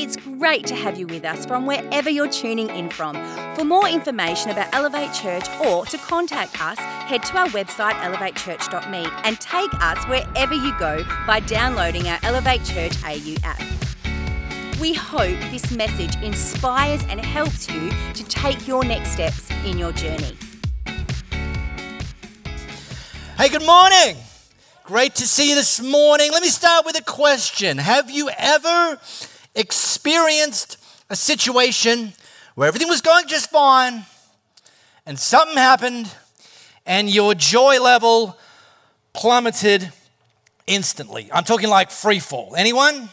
It's great to have you with us from wherever you're tuning in from. For more information about Elevate Church or to contact us, head to our website elevatechurch.me and take us wherever you go by downloading our Elevate Church AU app. We hope this message inspires and helps you to take your next steps in your journey. Hey, good morning. Great to see you this morning. Let me start with a question Have you ever experienced a situation where everything was going just fine and something happened and your joy level plummeted instantly? I'm talking like free fall. Anyone?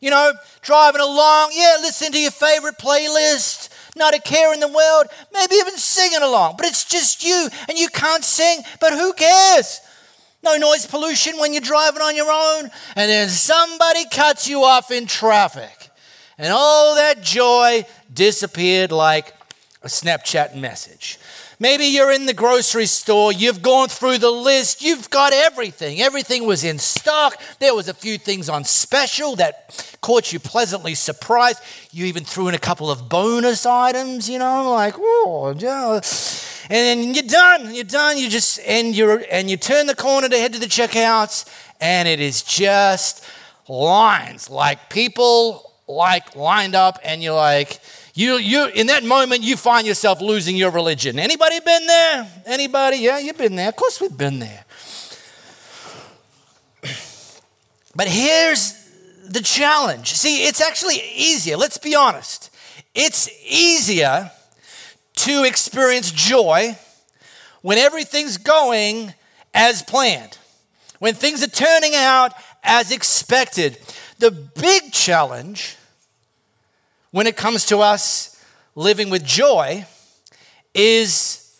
You know, driving along, yeah, listen to your favorite playlist, not a care in the world, maybe even singing along, but it's just you and you can't sing, but who cares? No noise pollution when you're driving on your own, and then somebody cuts you off in traffic. And all that joy disappeared like a Snapchat message. Maybe you're in the grocery store, you've gone through the list, you've got everything. Everything was in stock. There was a few things on special that caught you pleasantly surprised. You even threw in a couple of bonus items, you know, like, oh, yeah. And then you're done. You're done. You just and you and you turn the corner to head to the checkouts, and it is just lines like people like lined up, and you're like, you, you, in that moment, you find yourself losing your religion. Anybody been there? Anybody? Yeah, you've been there. Of course, we've been there. But here's the challenge. See, it's actually easier. Let's be honest. It's easier to experience joy when everything's going as planned, when things are turning out as expected. The big challenge when it comes to us living with joy is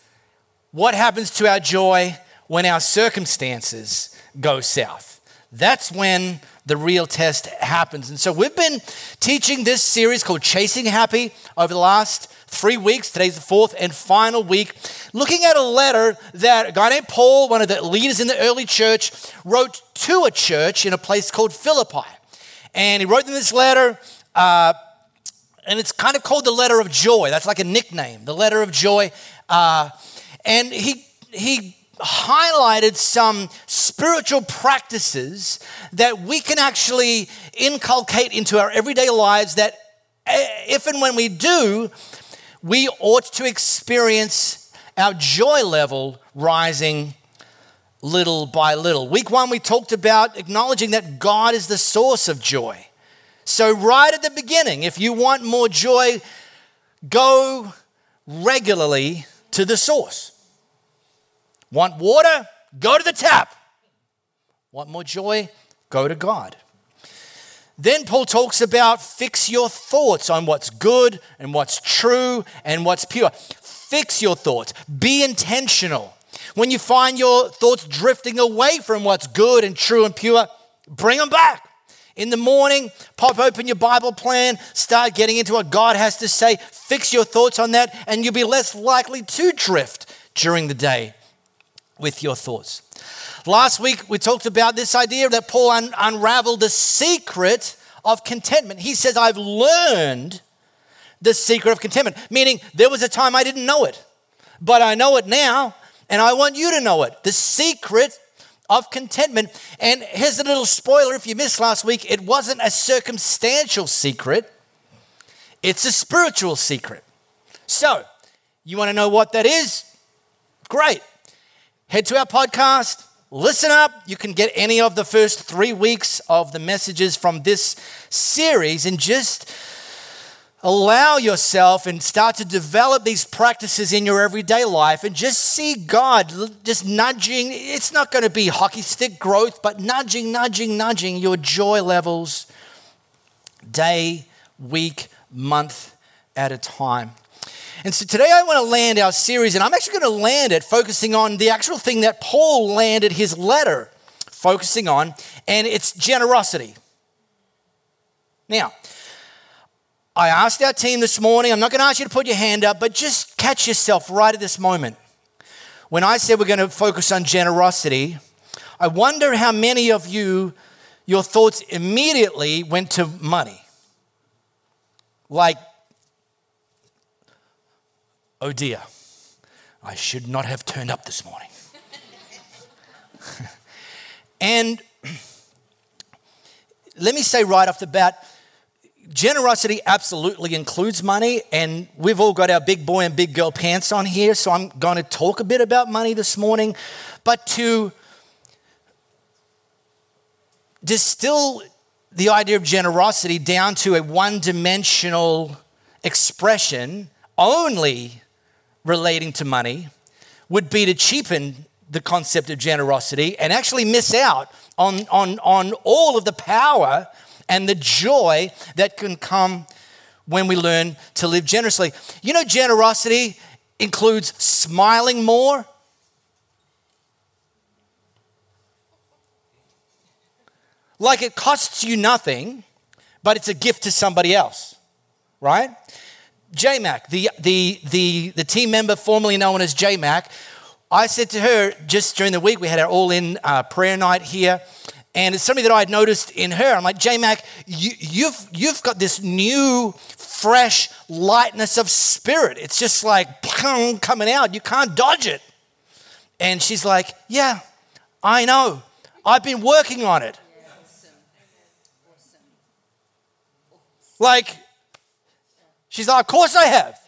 what happens to our joy when our circumstances go south. That's when the real test happens. And so we've been teaching this series called Chasing Happy over the last three weeks. Today's the fourth and final week. Looking at a letter that a guy named Paul, one of the leaders in the early church, wrote to a church in a place called Philippi. And he wrote them this letter. Uh, and it's kind of called the letter of joy. That's like a nickname, the letter of joy. Uh, and he he highlighted some spiritual practices that we can actually inculcate into our everyday lives. That eh, if and when we do, we ought to experience our joy level rising little by little. Week one, we talked about acknowledging that God is the source of joy. So, right at the beginning, if you want more joy, go regularly to the source. Want water? Go to the tap. Want more joy? Go to God. Then Paul talks about fix your thoughts on what's good and what's true and what's pure. Fix your thoughts. Be intentional. When you find your thoughts drifting away from what's good and true and pure, bring them back. In the morning, pop open your Bible plan, start getting into what God has to say, fix your thoughts on that, and you'll be less likely to drift during the day with your thoughts. Last week, we talked about this idea that Paul un- unraveled the secret of contentment. He says, I've learned the secret of contentment, meaning there was a time I didn't know it, but I know it now, and I want you to know it. The secret of contentment. And here's a little spoiler if you missed last week it wasn't a circumstantial secret, it's a spiritual secret. So, you want to know what that is? Great. Head to our podcast, listen up. You can get any of the first three weeks of the messages from this series and just allow yourself and start to develop these practices in your everyday life and just see God just nudging. It's not going to be hockey stick growth, but nudging, nudging, nudging your joy levels day, week, month at a time. And so today I want to land our series, and I'm actually going to land it focusing on the actual thing that Paul landed his letter focusing on, and it's generosity. Now, I asked our team this morning, I'm not going to ask you to put your hand up, but just catch yourself right at this moment. When I said we're going to focus on generosity, I wonder how many of you, your thoughts immediately went to money. like, oh dear, I should not have turned up this morning. and let me say right off the bat, generosity absolutely includes money, and we've all got our big boy and big girl pants on here, so I'm going to talk a bit about money this morning. But to distill the idea of generosity down to a one dimensional expression only relating to money would be to cheapen the concept of generosity and actually miss out on, on, on all of the power and the joy that can come when we learn to live generously. You know, generosity includes smiling more. Like it costs you nothing, but it's a gift to somebody else, right? JMac, the, the, the, the team member formerly known as JMac, I said to her just during the week, we had our all in uh, prayer night here. And it's something that I had noticed in her. I'm like, J Mac, you, you've, you've got this new, fresh lightness of spirit. It's just like coming out. You can't dodge it. And she's like, Yeah, I know. I've been working on it. Like, she's like, Of course I have.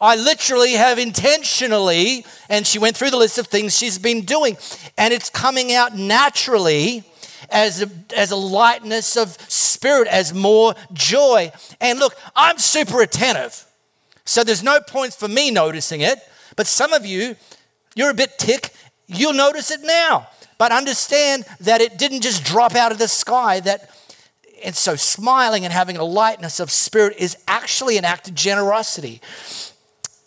I literally have intentionally, and she went through the list of things she's been doing, and it's coming out naturally as a, as a lightness of spirit, as more joy. And look, I'm super attentive. So there's no point for me noticing it. But some of you, you're a bit tick, you'll notice it now. But understand that it didn't just drop out of the sky, that and so smiling and having a lightness of spirit is actually an act of generosity.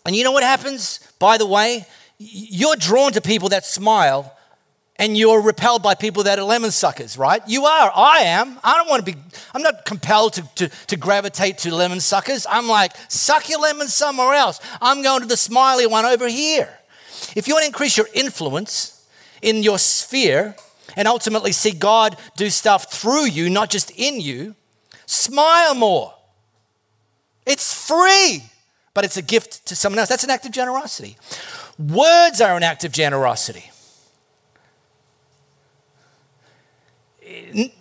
And you know what happens? By the way, you're drawn to people that smile and you're repelled by people that are lemon suckers, right? You are. I am. I don't want to be, I'm not compelled to, to, to, gravitate to lemon suckers. I'm like, suck your lemon somewhere else. I'm going to the smiley one over here. If you want to increase your influence in your sphere and ultimately see God do stuff through you, not just in you, smile more. It's free, but it's a gift to someone else. That's an act of generosity. Words are an act of generosity.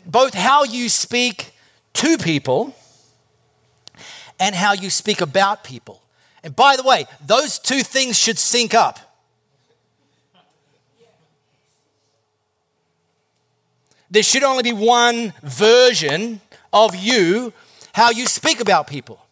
Both how you speak to people and how you speak about people. And by the way, those two things should sync up. There should only be one version of you, how you speak about people.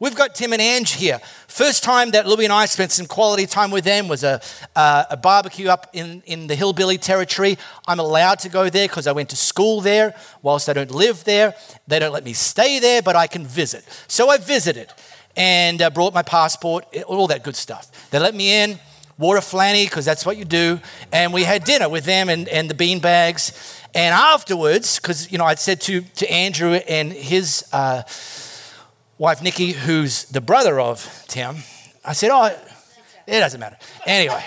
We've got Tim and Ange here. First time that Louie and I spent some quality time with them was a, uh, a barbecue up in, in the hillbilly territory. I'm allowed to go there because I went to school there. Whilst I don't live there, they don't let me stay there, but I can visit. So I visited and uh, brought my passport, all that good stuff. They let me in, wore a flanny because that's what you do, and we had dinner with them and, and the bean bags. And afterwards, because you know, I'd said to to Andrew and his. Uh, wife Nikki, who's the brother of Tim, I said, Oh, it doesn't matter. Anyway,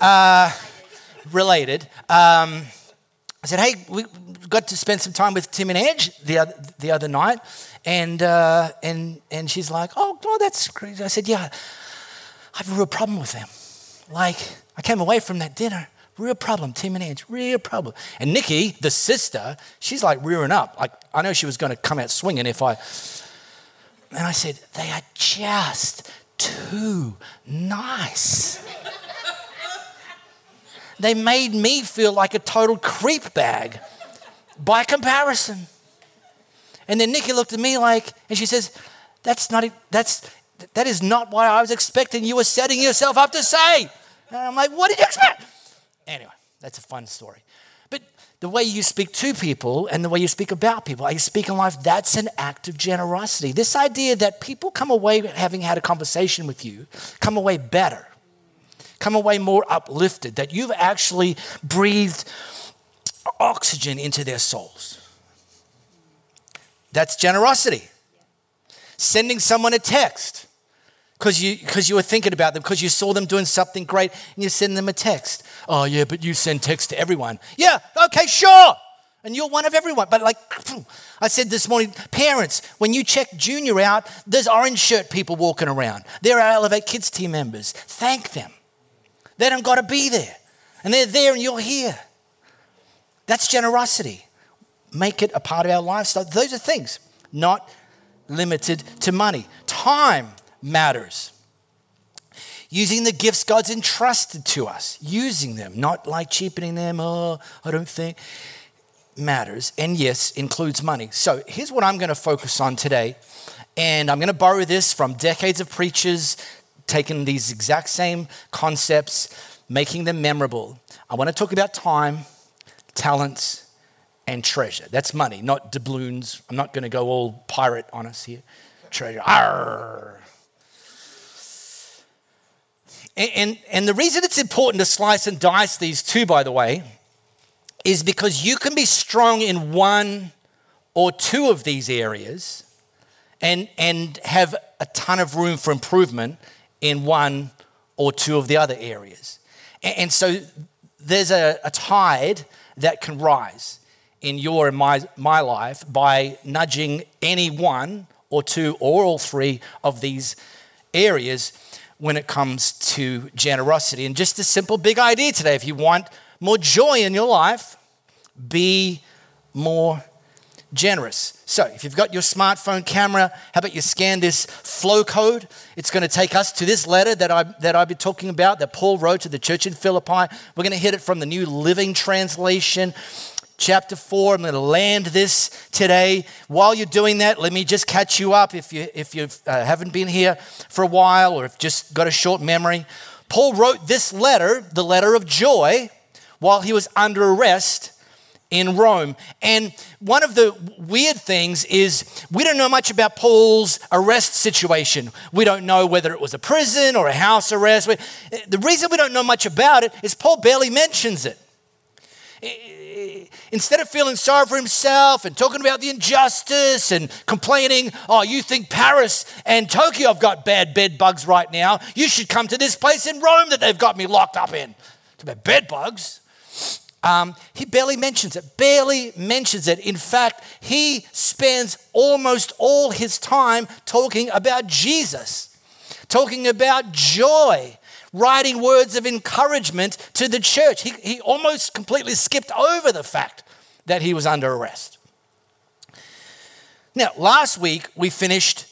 uh, related. Um, I said, Hey, we got to spend some time with Tim and Ange the other, the other night. And, uh, and, and she's like, Oh, oh, that's crazy. I said, Yeah, I have a real problem with them. Like, I came away from that dinner real problem. Tim and Ange, real problem. And Nikki, the sister, she's like rearing up. Like I know she was going to come out swinging if I and I said, They are just too nice. they made me feel like a total creep bag by comparison. And then Nikki looked at me like, and she says, That's not, that's, that is not what I was expecting you were setting yourself up to say. And I'm like, What did you expect? Anyway, that's a fun story the way you speak to people and the way you speak about people, how you speak in life, that's an act of generosity. This idea that people come away having had a conversation with you, come away better, come away more uplifted, that you've actually breathed oxygen into their souls. That's generosity. Sending someone a text because you, cause you were thinking about them, because you saw them doing something great, and you send them a text. Oh, yeah, but you send text to everyone. Yeah, okay, sure. And you're one of everyone. But like I said this morning, parents, when you check Junior out, there's orange shirt people walking around. They're our Elevate Kids team members. Thank them. They don't got to be there. And they're there and you're here. That's generosity. Make it a part of our lifestyle. Those are things, not limited to money. Time matters. Using the gifts God's entrusted to us, using them, not like cheapening them, oh, I don't think matters, and yes, includes money. So here's what I'm going to focus on today. And I'm going to borrow this from decades of preachers, taking these exact same concepts, making them memorable. I want to talk about time, talents, and treasure. That's money, not doubloons. I'm not going to go all pirate on us here. Treasure. Arr. And, and, and the reason it's important to slice and dice these two, by the way, is because you can be strong in one or two of these areas and, and have a ton of room for improvement in one or two of the other areas. And, and so there's a, a tide that can rise in your and my, my life by nudging any one or two or all three of these areas when it comes to generosity. And just a simple big idea today if you want more joy in your life, be more generous. So, if you've got your smartphone camera, how about you scan this flow code? It's going to take us to this letter that, I, that I've been talking about that Paul wrote to the church in Philippi. We're going to hit it from the New Living Translation, chapter 4. I'm going to land this today. While you're doing that, let me just catch you up if you, if you uh, haven't been here for a while or if just got a short memory. Paul wrote this letter, the letter of joy, while he was under arrest in Rome. And one of the weird things is we don't know much about Paul's arrest situation. We don't know whether it was a prison or a house arrest. The reason we don't know much about it is Paul barely mentions it. Instead of feeling sorry for himself and talking about the injustice and complaining, oh, you think Paris and Tokyo have got bad bed bugs right now, you should come to this place in Rome that they've got me locked up in. It's about bed bugs. Um, he barely mentions it, barely mentions it. In fact, he spends almost all his time talking about Jesus, talking about joy, writing words of encouragement to the church. He, he almost completely skipped over the fact that he was under arrest. Now, last week we finished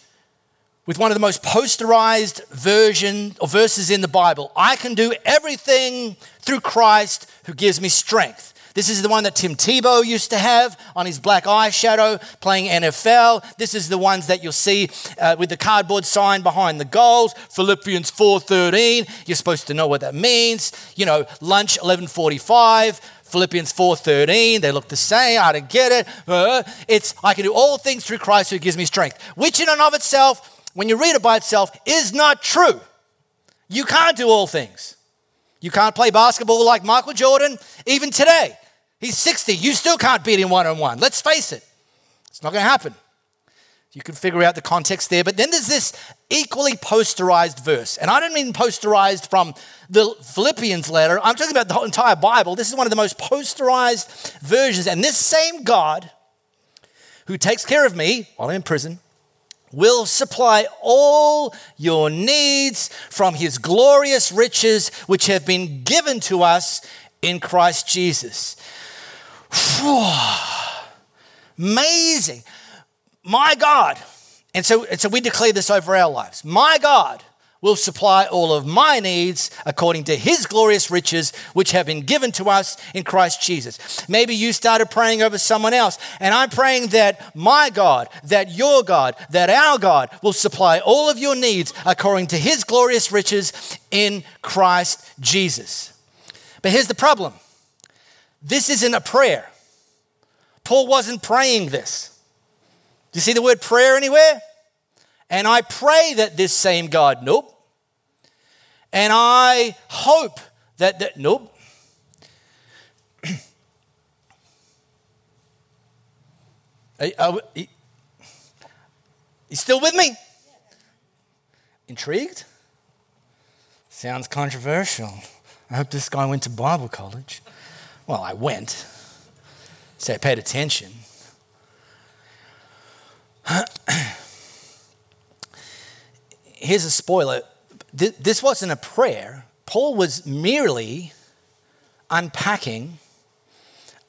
with one of the most posterized version or verses in the Bible. I can do everything through Christ who gives me strength. This is the one that Tim Tebow used to have on his black eyeshadow playing NFL. This is the ones that you'll see uh, with the cardboard sign behind the goals. Philippians 4:13. You're supposed to know what that means. You know, lunch 11:45. Philippians 4:13, they look the same. I don't get it. Uh, it's I can do all things through Christ who gives me strength, which in and of itself when you read it by itself, is not true. You can't do all things. You can't play basketball like Michael Jordan, even today. He's 60. You still can't beat him one on one. Let's face it, it's not going to happen. You can figure out the context there. But then there's this equally posterized verse. And I don't mean posterized from the Philippians letter, I'm talking about the entire Bible. This is one of the most posterized versions. And this same God who takes care of me while I'm in prison will supply all your needs from his glorious riches, which have been given to us in Christ Jesus. Amazing. My God. And so, and so we declare this over our lives. My God will supply all of my needs according to his glorious riches, which have been given to us in Christ Jesus. Maybe you started praying over someone else, and I'm praying that my God, that your God, that our God will supply all of your needs according to his glorious riches in Christ Jesus. But here's the problem this isn't a prayer. Paul wasn't praying this. Do you see the word prayer anywhere? And I pray that this same God, nope. And I hope that, that nope. are, you still with me? Intrigued? Sounds controversial. I hope this guy went to Bible college. Well, I went. So I paid attention. Here's a spoiler this wasn't a prayer. Paul was merely unpacking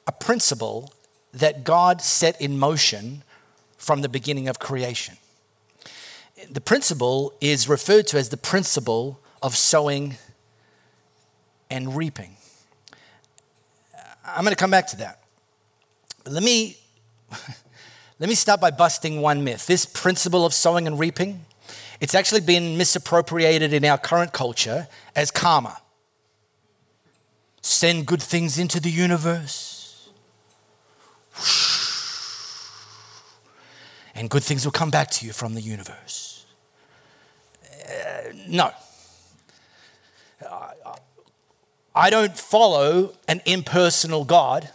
a principle that God set in motion from the beginning of creation. The principle is referred to as the principle of sowing and reaping. I'm going to come back to that. But Let me let me start by busting one myth. This principle of sowing and reaping, it's actually been misappropriated in our current culture as karma. Send good things into the universe. And good things will come back to you from the universe. Uh, no. I don't follow an impersonal God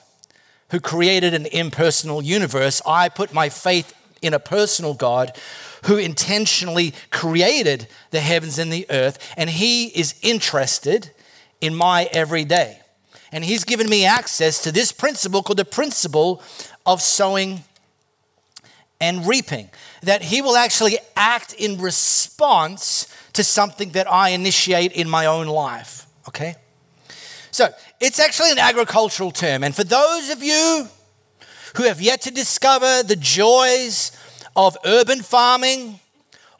who created an impersonal universe. I put my faith in a personal God who intentionally created the heavens and the earth, and He is interested in my everyday. And He's given me access to this principle called the principle of sowing and reaping, that He will actually act in response to something that I initiate in my own life. Okay? So it's actually an agricultural term. And for those of you who have yet to discover the joys of urban farming,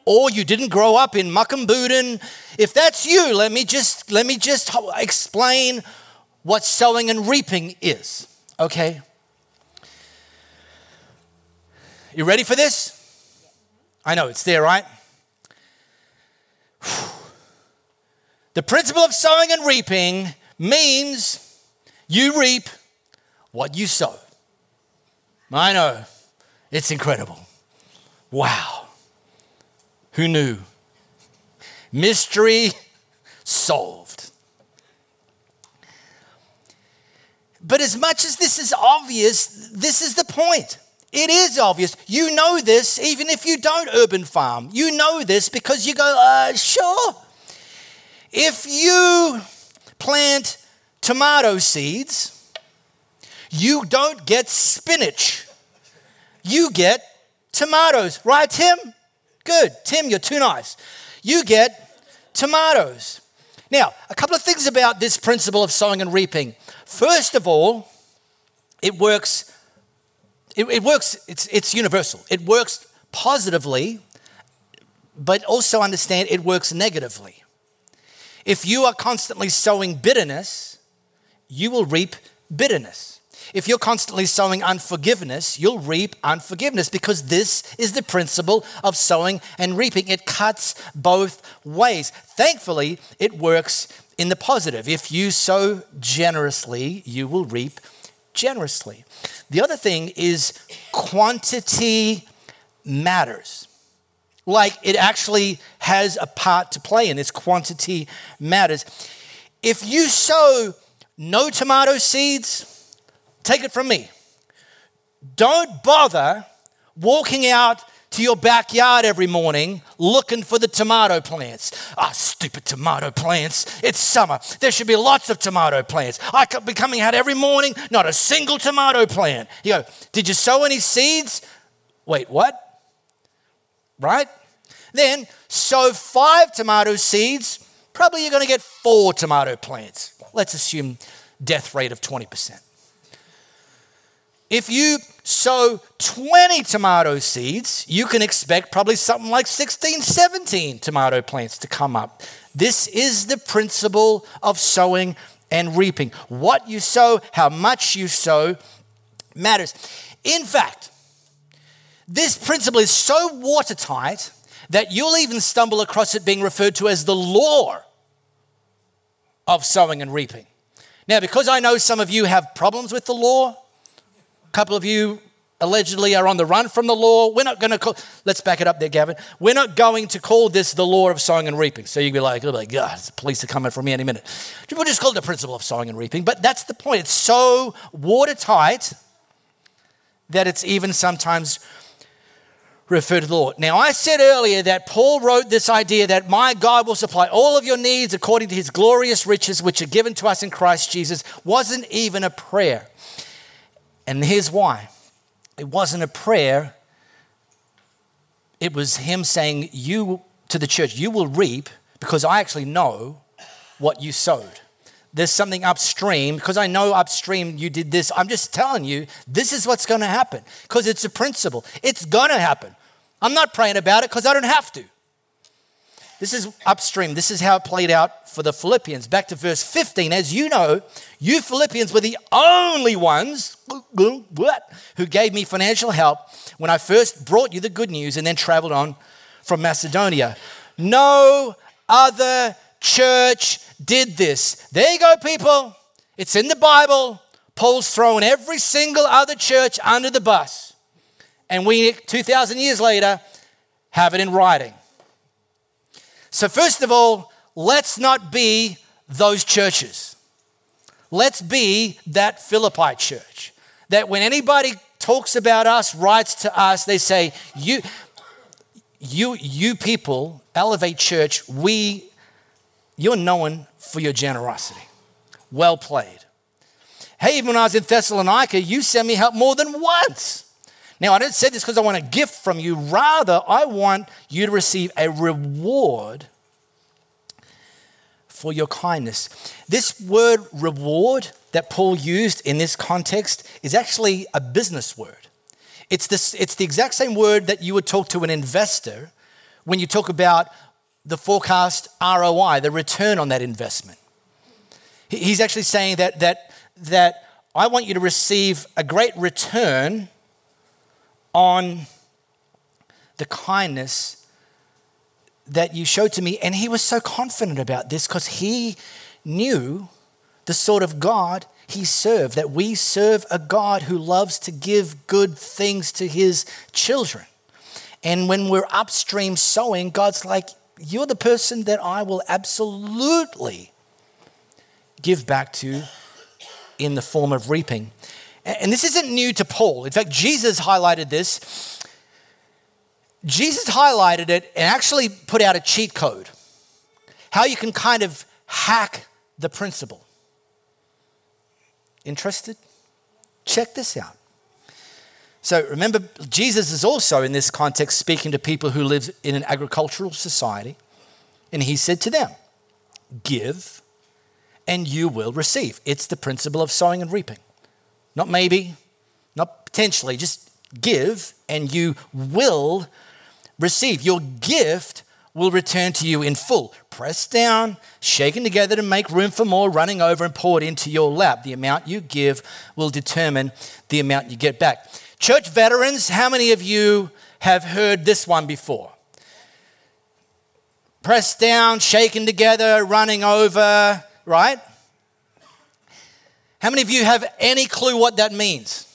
or you didn't grow up in Mukinbudin, if that's you, let me just let me just explain what sowing and reaping is. Okay? You ready for this? I know it's there, right? The principle of sowing and reaping means you reap what you sow. I know, it's incredible. Wow. Who knew? Mystery solved. But as much as this is obvious, this is the point. It is obvious. You know this even if you don't urban farm. You know this because you go, uh, sure. If you plant tomato seeds, you don't get spinach. You get tomatoes. Right, Tim? Good. Tim, you're too nice. You get tomatoes. Now, a couple of things about this principle of sowing and reaping. First of all, it works, it, it works, it's, it's universal. It works positively, but also understand it works negatively. If you are constantly sowing bitterness, you will reap bitterness. If you're constantly sowing unforgiveness, you'll reap unforgiveness because this is the principle of sowing and reaping. It cuts both ways. Thankfully, it works in the positive. If you sow generously, you will reap generously. The other thing is quantity matters like it actually has a part to play in its quantity matters. If you sow no tomato seeds, take it from me. Don't bother walking out to your backyard every morning looking for the tomato plants. Ah, oh, stupid tomato plants. It's summer. There should be lots of tomato plants. I could be coming out every morning, not a single tomato plant. You go, did you sow any seeds? Wait, what? Right? Then sow five tomato seeds, probably you're going to get four tomato plants. Let's assume death rate of 20%. If you sow 20 tomato seeds, you can expect probably something like 16, 17 tomato plants to come up. This is the principle of sowing and reaping. What you sow, how much you sow matters. In fact, this principle is so watertight that you'll even stumble across it being referred to as the law of sowing and reaping. Now, because I know some of you have problems with the law, a couple of you allegedly are on the run from the law. We're not going to call, let's back it up there, Gavin. We're not going to call this the law of sowing and reaping. So you'd be like, oh my God, the police are coming for me any minute. We'll just call it the principle of sowing and reaping. But that's the point. It's so watertight that it's even sometimes refer to the Lord. Now, I said earlier that Paul wrote this idea that my God will supply all of your needs according to his glorious riches, which are given to us in Christ Jesus, wasn't even a prayer. And here's why it wasn't a prayer, it was him saying, You to the church, you will reap because I actually know what you sowed. There's something upstream because I know upstream you did this. I'm just telling you, this is what's going to happen because it's a principle. It's going to happen. I'm not praying about it because I don't have to. This is upstream. This is how it played out for the Philippians. Back to verse 15. As you know, you Philippians were the only ones who gave me financial help when I first brought you the good news and then traveled on from Macedonia. No other church did this. There you go, people. It's in the Bible. Paul's throwing every single other church under the bus. And we, 2,000 years later, have it in writing. So, first of all, let's not be those churches. Let's be that Philippi church. That when anybody talks about us, writes to us, they say, You, you, you people, Elevate Church, we, you're known for your generosity. Well played. Hey, even when I was in Thessalonica, you sent me help more than once. Now, I don't say this because I want a gift from you. Rather, I want you to receive a reward for your kindness. This word reward that Paul used in this context is actually a business word. It's, this, it's the exact same word that you would talk to an investor when you talk about the forecast ROI, the return on that investment. He's actually saying that, that, that I want you to receive a great return on the kindness that you showed to me. And he was so confident about this because he knew the sort of God he served, that we serve a God who loves to give good things to his children. And when we're upstream sowing, God's like, You're the person that I will absolutely give back to in the form of reaping. And this isn't new to Paul. In fact, Jesus highlighted this. Jesus highlighted it and actually put out a cheat code how you can kind of hack the principle. Interested? Check this out. So remember, Jesus is also in this context speaking to people who live in an agricultural society. And he said to them, Give and you will receive. It's the principle of sowing and reaping. Not maybe, not potentially, just give and you will receive. Your gift will return to you in full, pressed down, shaken together to make room for more, running over and poured into your lap. The amount you give will determine the amount you get back. Church veterans, how many of you have heard this one before? Pressed down, shaken together, running over, right? How many of you have any clue what that means?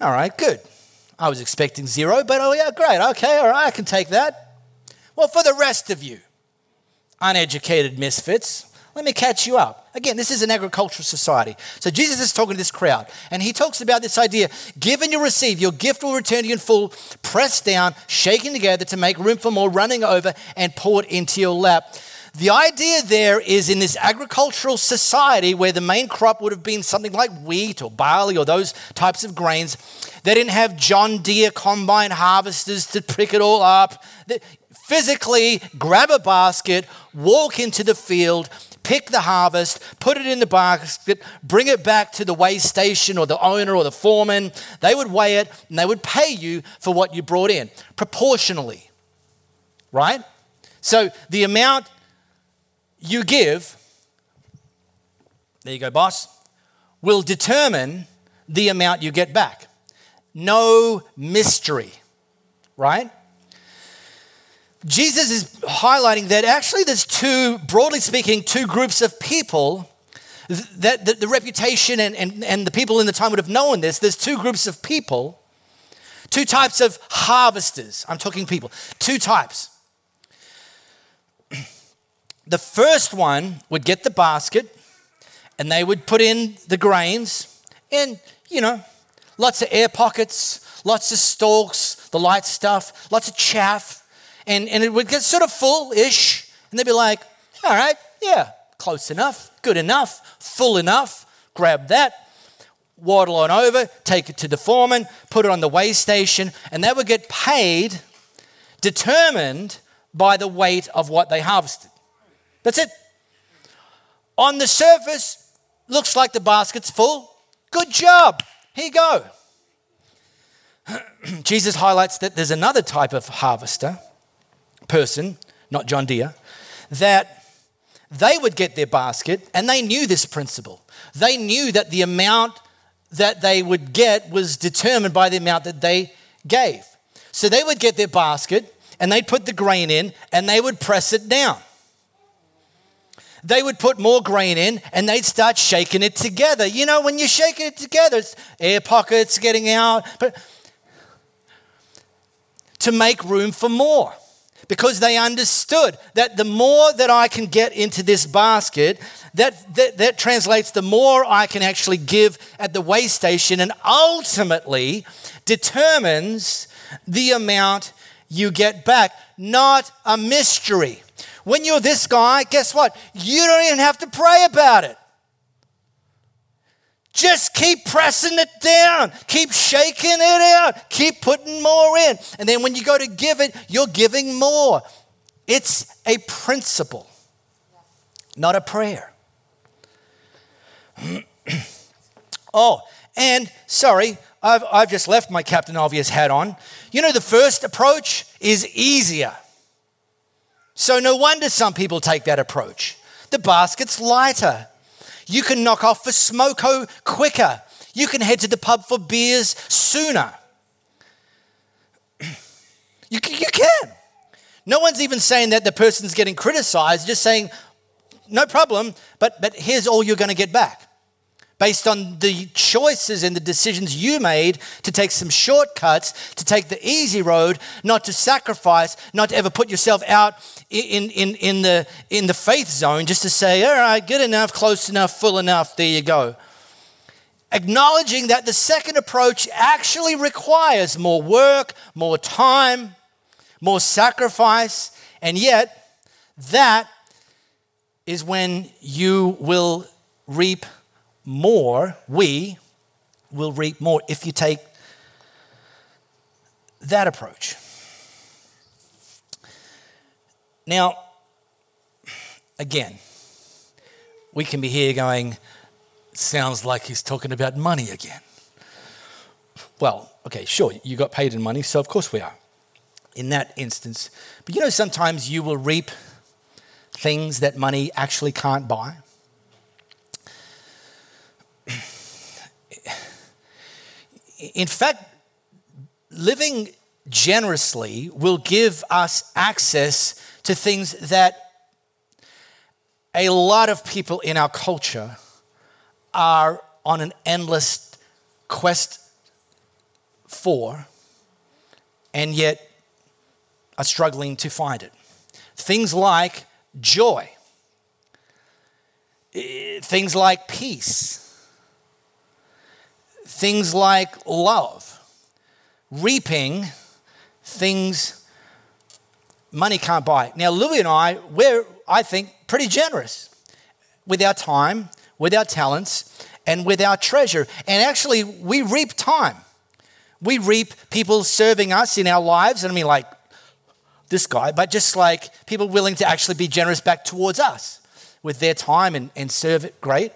All right, good. I was expecting zero, but oh, yeah, great. Okay, all right, I can take that. Well, for the rest of you, uneducated misfits, let me catch you up. Again, this is an agricultural society. So Jesus is talking to this crowd, and he talks about this idea give and you receive. Your gift will return to you in full, pressed down, shaken together to make room for more, running over, and poured into your lap. The idea there is in this agricultural society where the main crop would have been something like wheat or barley or those types of grains, they didn't have John Deere combine harvesters to prick it all up. They physically grab a basket, walk into the field, pick the harvest, put it in the basket, bring it back to the weigh station or the owner or the foreman. They would weigh it and they would pay you for what you brought in proportionally. Right? So the amount you give, there you go, boss, will determine the amount you get back. No mystery, right? Jesus is highlighting that actually there's two, broadly speaking, two groups of people that the, the reputation and, and, and the people in the time would have known this. There's two groups of people, two types of harvesters. I'm talking people, two types. The first one would get the basket and they would put in the grains and, you know, lots of air pockets, lots of stalks, the light stuff, lots of chaff. And, and it would get sort of full ish. And they'd be like, all right, yeah, close enough, good enough, full enough, grab that. waddle on over, take it to the foreman, put it on the weigh station, and they would get paid determined by the weight of what they harvested. That's it. On the surface, looks like the basket's full. Good job. Here you go. Jesus highlights that there's another type of harvester, person, not John Deere, that they would get their basket and they knew this principle. They knew that the amount that they would get was determined by the amount that they gave. So they would get their basket and they'd put the grain in and they would press it down. They would put more grain in and they'd start shaking it together. You know, when you're shaking it together, it's air pockets getting out, but to make room for more because they understood that the more that I can get into this basket, that, that, that translates the more I can actually give at the weigh station and ultimately determines the amount you get back. Not a mystery. When you're this guy, guess what? You don't even have to pray about it. Just keep pressing it down. Keep shaking it out. Keep putting more in. And then when you go to give it, you're giving more. It's a principle, not a prayer. oh, and sorry, I've, I've just left my Captain Obvious hat on. You know, the first approach is easier. So, no wonder some people take that approach. The basket's lighter. You can knock off for smoko quicker. You can head to the pub for beers sooner. You, you can. No one's even saying that the person's getting criticized, just saying, no problem, but, but here's all you're going to get back based on the choices and the decisions you made to take some shortcuts, to take the easy road, not to sacrifice, not to ever put yourself out in, in, in, the, in the faith zone, just to say, all right, good enough, close enough, full enough, there you go. Acknowledging that the second approach actually requires more work, more time, more sacrifice, and yet that is when you will reap more, we will reap more if you take that approach. Now, again, we can be here going, sounds like he's talking about money again. Well, okay, sure, you got paid in money, so of course we are in that instance. But you know, sometimes you will reap things that money actually can't buy. In fact, living generously will give us access to things that a lot of people in our culture are on an endless quest for, and yet are struggling to find it. Things like joy, eh, things like peace things like love, reaping things money can't buy. Now, Louis and I, we're, I think, pretty generous with our time, with our talents, and with our treasure. And actually, we reap time. We reap people serving us in our lives. And I mean, like this guy, but just like people willing to actually be generous back towards us with their time and, and serve it great.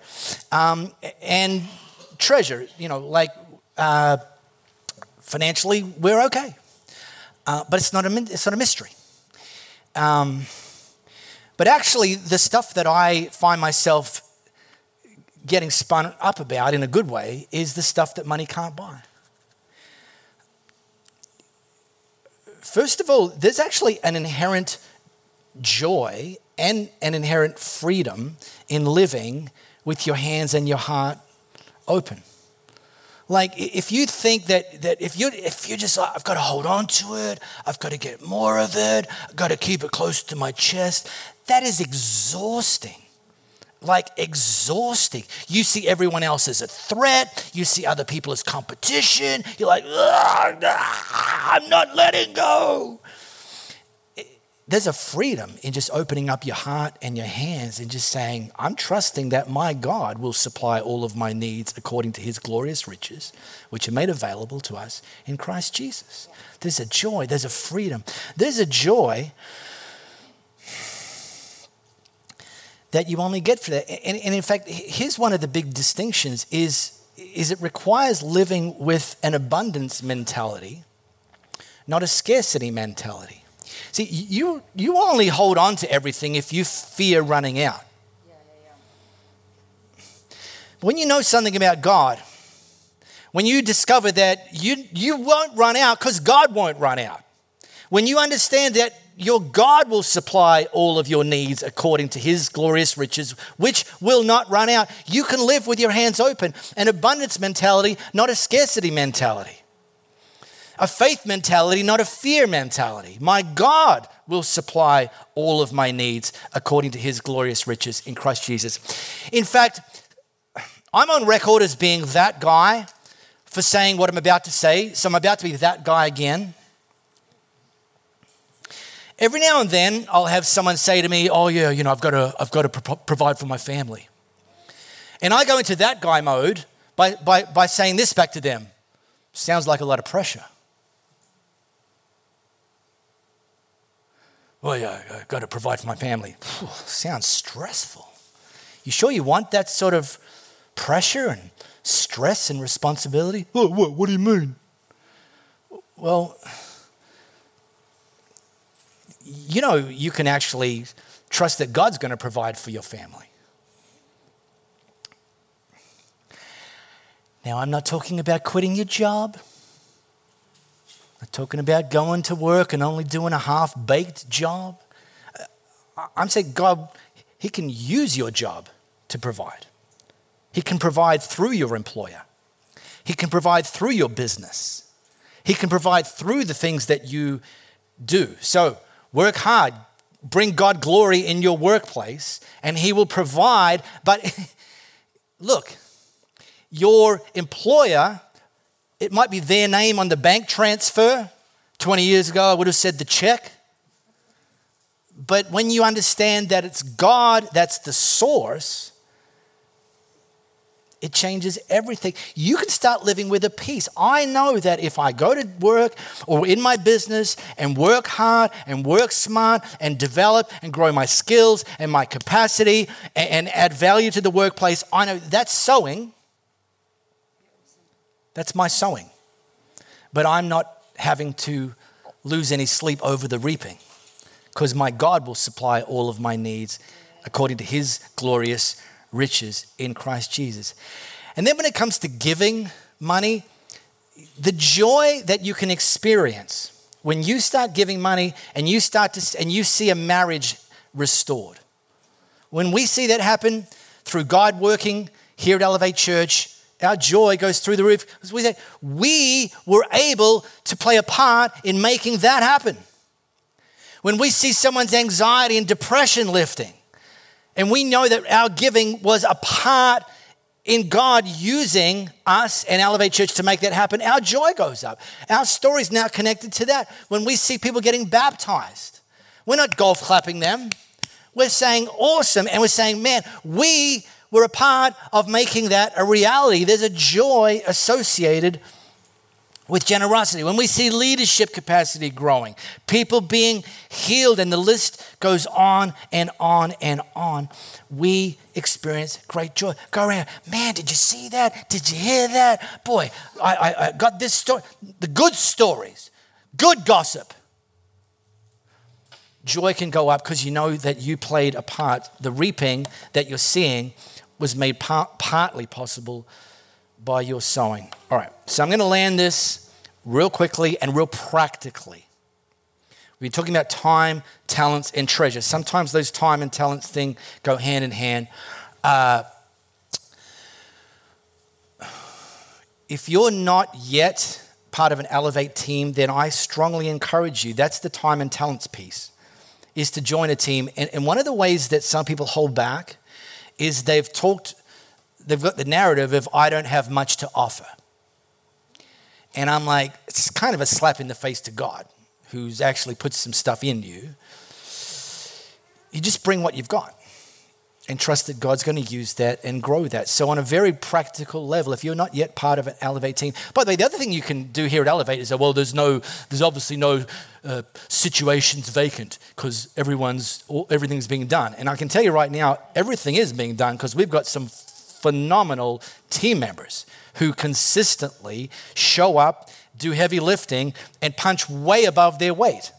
Um, and treasure. You know, like uh, financially, we're okay. Uh, but it's not, a, it's not a mystery. Um, but actually, the stuff that I find myself getting spun up about in a good way is the stuff that money can't buy. First of all, there's actually an inherent joy and an inherent freedom in living with your hands and your heart open. Like if you think that that if you if you just like, I've got to hold on to it, I've got to get more of it, I've got to keep it close to my chest, that is exhausting. Like exhausting. You see everyone else as a threat. You see other people as competition. You're like, I'm not letting go. There's a freedom in just opening up your heart and your hands and just saying, I'm trusting that my God will supply all of my needs according to his glorious riches, which are made available to us in Christ Jesus. There's a joy, there's a freedom, there's a joy that you only get for that. And, and in fact, here's one of the big distinctions is, is it requires living with an abundance mentality, not a scarcity mentality. See, you, you only hold on to everything if you fear running out. When you know something about God, when you discover that you, you won't run out because God won't run out, when you understand that your God will supply all of your needs according to his glorious riches, which will not run out, you can live with your hands open. An abundance mentality, not a scarcity mentality a faith mentality, not a fear mentality. My God will supply all of my needs according to his glorious riches in Christ Jesus. In fact, I'm on record as being that guy for saying what I'm about to say, so I'm about to be that guy again. Every now and then, I'll have someone say to me, Oh, yeah, you know, I've got to, I've got to pro- provide for my family. And I go into that guy mode by, by, by saying this back to them Sounds like a lot of pressure. Well, yeah, I've got to provide for my family. Sounds stressful. You sure you want that sort of pressure and stress and responsibility? What, what, what do you mean? Well, you know, you can actually trust that God's going to provide for your family. Now, I'm not talking about quitting your job. Talking about going to work and only doing a half baked job. I'm saying God, He can use your job to provide. He can provide through your employer, He can provide through your business, He can provide through the things that you do. So work hard, bring God glory in your workplace, and He will provide. But look, your employer it might be their name on the bank transfer. 20 years ago, I would have said the check. But when you understand that it's God that's the source, it changes everything. You can start living with a peace. I know that if I go to work or in my business and work hard and work smart and develop and grow my skills and my capacity and, add value to the workplace, I know that's sowing that's my sowing. But I'm not having to lose any sleep over the reaping because my God will supply all of my needs according to his glorious riches in Christ Jesus. And then when it comes to giving money, the joy that you can experience when you start giving money and you start to and you see a marriage restored. When we see that happen through God working here at Elevate Church, our joy goes through the roof we say we were able to play a part in making that happen. When we see someone's anxiety and depression lifting, and we know that our giving was a part in God using us and Elevate Church to make that happen, our joy goes up. Our story is now connected to that. When we see people getting baptized, we're not golf clapping them. We're saying awesome, and we're saying, man, we we're a part of making that a reality. There's a joy associated with generosity. When we see leadership capacity growing, people being healed, and the list goes on and on and on, we experience great joy. Go around, man, did you see that? Did you hear that? Boy, I, I, I got this story. The good stories, good gossip. Joy can go up because you know that you played a part. The reaping that you're seeing was made par- partly possible by your sowing. All right, so I'm going to land this real quickly and real practically. Been talking about time, talents, and treasure. Sometimes those time and talents thing go hand in hand. Uh, if you're not yet part of an Elevate team, then I strongly encourage you. That's the time and talents piece, is to join a team. And, and one of the ways that some people hold back is they've talked, they've got the narrative of, I don't have much to offer. And I'm like, it's kind of a slap in the face to God, who's actually put some stuff in you. you just bring what you've got and trust that God's going to use that and grow that. So, on a very practical level, if you're not yet part of an Elevate team, by the way, the other thing you can do here at Elevate is that, well, there's no, there's obviously no uh, situations vacant because everyone's, everything's being done. And I can tell you right now, everything is being done because we've got some phenomenal team members who consistently show up, do heavy lifting, and punch way above their weight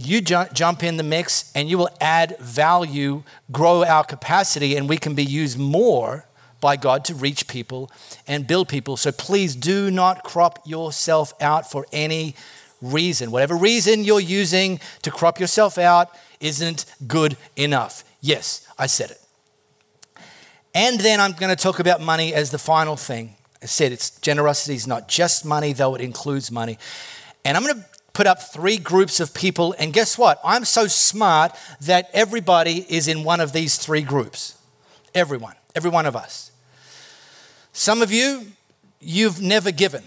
you jump in the mix and you will add value, grow our capacity, and we can be used more by God to reach people and build people. So please do not crop yourself out for any reason. Whatever reason you're using to crop yourself out isn't good enough. Yes, I said it. And then I'm going to talk about money as the final thing. I said it's generosity is not just money, though it includes money. And I'm going to put up three groups of people, and guess what? I'm so smart that everybody is in one of these three groups. Everyone, every one of us. Some of you, you've never given.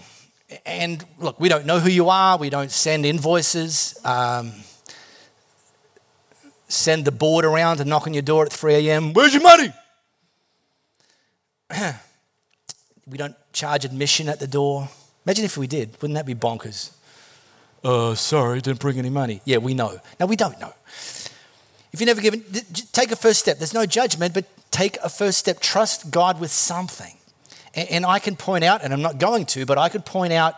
And look, we don't know who you are, we don't send invoices. Um, send the board around and knock on your door at 3 a.m. Where's your money? we don't charge admission at the door. Imagine if we did. Wouldn't that be bonkers? Uh, sorry, didn't bring any money. Yeah, we know. Now, we don't know. If you've never given, take a first step. There's no judgment, but take a first step. Trust God with something. And, and I can point out, and I'm not going to, but I could point out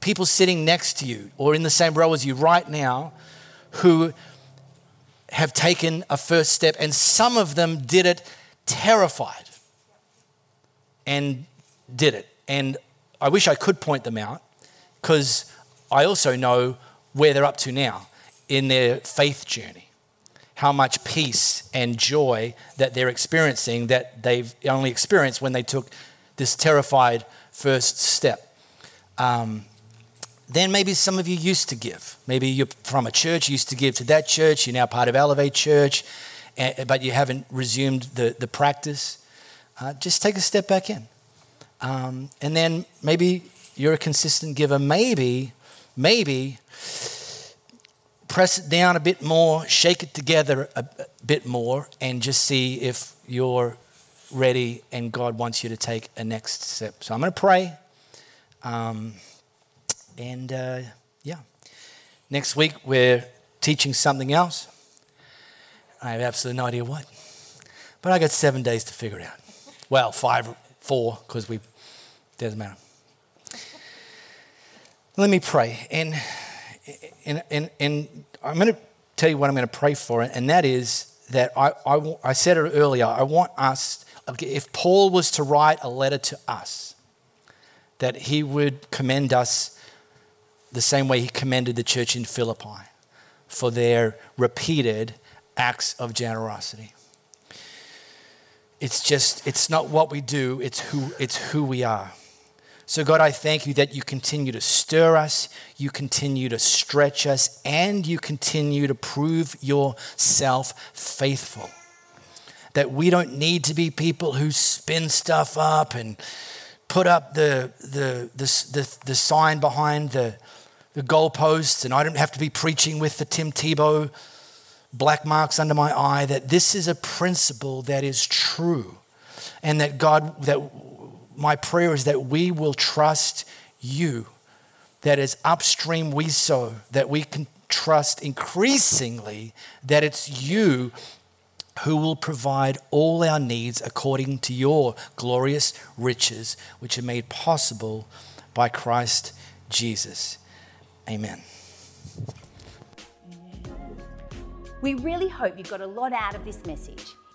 people sitting next to you or in the same row as you right now who have taken a first step, and some of them did it terrified and did it. And I wish I could point them out because I also know where they're up to now in their faith journey. How much peace and joy that they're experiencing that they've only experienced when they took this terrified first step. Um, then maybe some of you used to give. Maybe you're from a church, used to give to that church, you're now part of Elevate Church, but you haven't resumed the, the practice. Uh, just take a step back in. Um, and then maybe you're a consistent giver. Maybe maybe press it down a bit more, shake it together a, bit more, and just see if you're ready and God wants you to take a next step. So I'm going to pray. Um, and uh, yeah, next week we're teaching something else. I have absolutely no idea what. But I got seven days to figure it out. Well, five, four, because we, doesn't matter. Let me pray. And, and, and, and I'm going to tell you what I'm going to pray for, and that is that I, I, I said it earlier. I want us, if Paul was to write a letter to us, that he would commend us the same way he commended the church in Philippi for their repeated acts of generosity. It's just, it's not what we do, it's who, it's who we are. So, God, I thank you that you continue to stir us, you continue to stretch us, and you continue to prove yourself faithful. That we don't need to be people who spin stuff up and put up the, the, the, the, the sign behind the, the goalposts, and I don't have to be preaching with the Tim Tebow black marks under my eye. That this is a principle that is true, and that God, that my prayer is that we will trust you, that as upstream we sow, that we can trust increasingly that it's you who will provide all our needs according to your glorious riches, which are made possible by Christ Jesus. Amen. We really hope you got a lot out of this message.